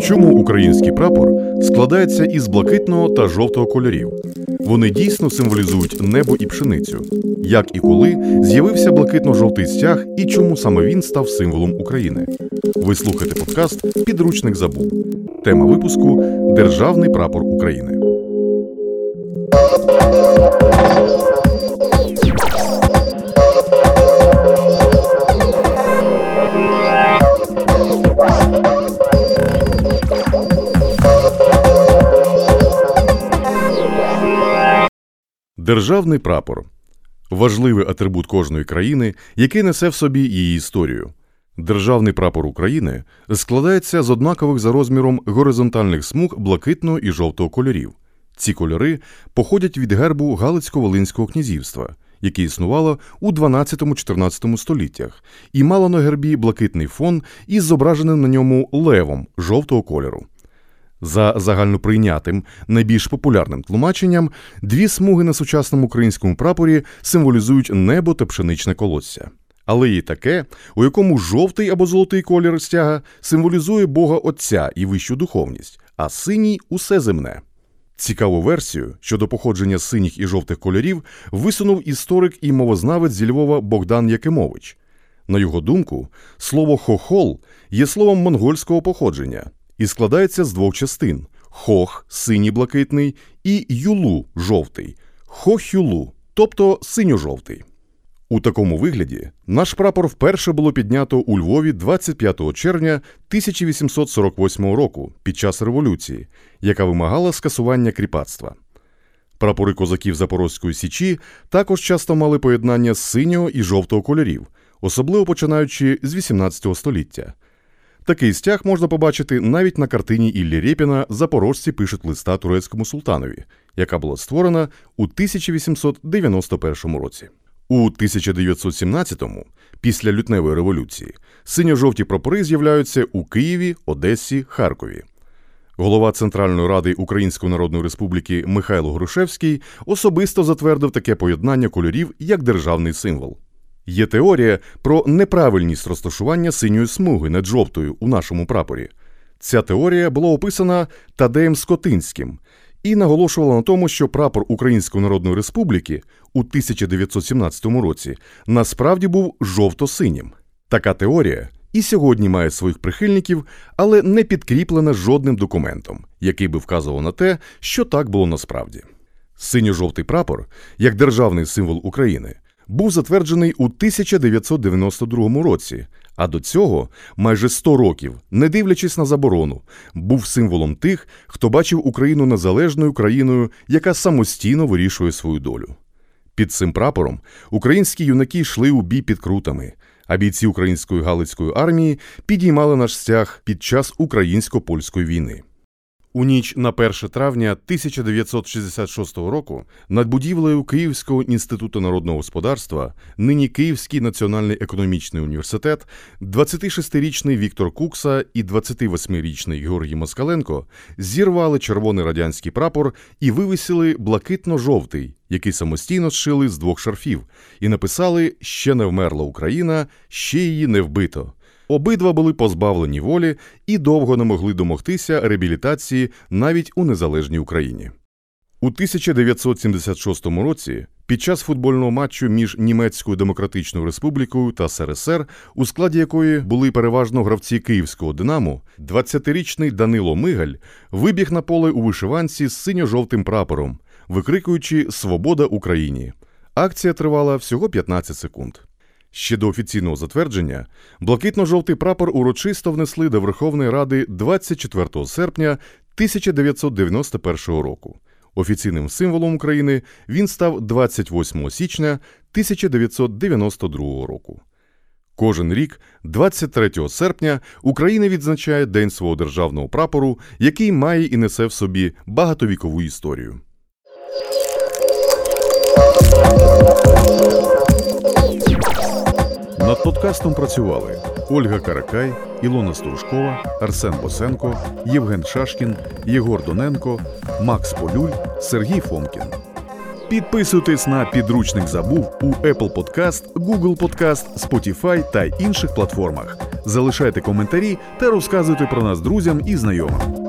Чому український прапор складається із блакитного та жовтого кольорів? Вони дійсно символізують небо і пшеницю. Як і коли з'явився блакитно-жовтий стяг і чому саме він став символом України? Ви слухаєте подкаст Підручник забув. Тема випуску Державний прапор України. Державний прапор важливий атрибут кожної країни, який несе в собі її історію. Державний прапор України складається з однакових за розміром горизонтальних смуг блакитного і жовтого кольорів. Ці кольори походять від гербу Галицько-Волинського князівства, яке існувало у 12-14 століттях, і мало на гербі блакитний фон із зображеним на ньому левом жовтого кольору. За загальноприйнятим, найбільш популярним тлумаченням, дві смуги на сучасному українському прапорі символізують небо та пшеничне колосся. Але є таке, у якому жовтий або золотий колір стяга символізує Бога Отця і вищу духовність, а синій усе земне. Цікаву версію щодо походження синіх і жовтих кольорів висунув історик і мовознавець зі Львова Богдан Якимович. На його думку, слово хохол є словом монгольського походження і складається з двох частин: хох синій блакитний і юлу жовтий, хохюлу, тобто синьо-жовтий. У такому вигляді наш прапор вперше було піднято у Львові 25 червня 1848 року під час революції, яка вимагала скасування кріпацтва. Прапори козаків Запорозької січі також часто мали поєднання з синього і жовтого кольорів, особливо починаючи з 18 століття. Такий стяг можна побачити навіть на картині Іллі Рєпіна Запорожці пишуть листа турецькому султанові, яка була створена у 1891 році. У 1917-му, після лютневої революції, синьо-жовті прапори з'являються у Києві, Одесі, Харкові. Голова Центральної ради Української Народної Республіки Михайло Грушевський особисто затвердив таке поєднання кольорів як державний символ. Є теорія про неправильність розташування синьої смуги над жовтою у нашому прапорі. Ця теорія була описана Тадеєм Скотинським і наголошувала на тому, що прапор Української Народної Республіки у 1917 році насправді був жовто-синім. Така теорія і сьогодні має своїх прихильників, але не підкріплена жодним документом, який би вказував на те, що так було насправді. Синьо-жовтий прапор, як державний символ України, був затверджений у 1992 році, а до цього майже 100 років, не дивлячись на заборону, був символом тих, хто бачив Україну незалежною країною, яка самостійно вирішує свою долю. Під цим прапором українські юнаки йшли у бій під крутами, а бійці української галицької армії підіймали наш стяг під час українсько-польської війни. У ніч на 1 травня 1966 року над будівлею Київського інституту народного господарства, нині Київський національний економічний університет, 26-річний Віктор Кукса і 28-річний Георгій Москаленко зірвали червоний радянський прапор і вивісили блакитно-жовтий, який самостійно зшили з двох шарфів, і написали Ще не вмерла Україна, ще її не вбито. Обидва були позбавлені волі і довго не могли домогтися реабілітації навіть у незалежній Україні. У 1976 році під час футбольного матчу між Німецькою Демократичною Республікою та СРСР, у складі якої були переважно гравці київського Динамо, 20-річний Данило Мигаль вибіг на поле у вишиванці з синьо-жовтим прапором, викрикуючи Свобода Україні. Акція тривала всього 15 секунд. Ще до офіційного затвердження блакитно-жовтий прапор урочисто внесли до Верховної Ради 24 серпня 1991 року. Офіційним символом України він став 28 січня 1992 року. Кожен рік, 23 серпня, Україна відзначає День свого державного прапору, який має і несе в собі багатовікову історію. Над подкастом працювали Ольга Каракай, Ілона Стружкова, Арсен Босенко, Євген Шашкін, Єгор Доненко, Макс Полюль, Сергій Фомкін. Підписуйтесь на підручник забув у Apple Podcast, Google Podcast, Spotify та інших платформах. Залишайте коментарі та розказуйте про нас друзям і знайомим.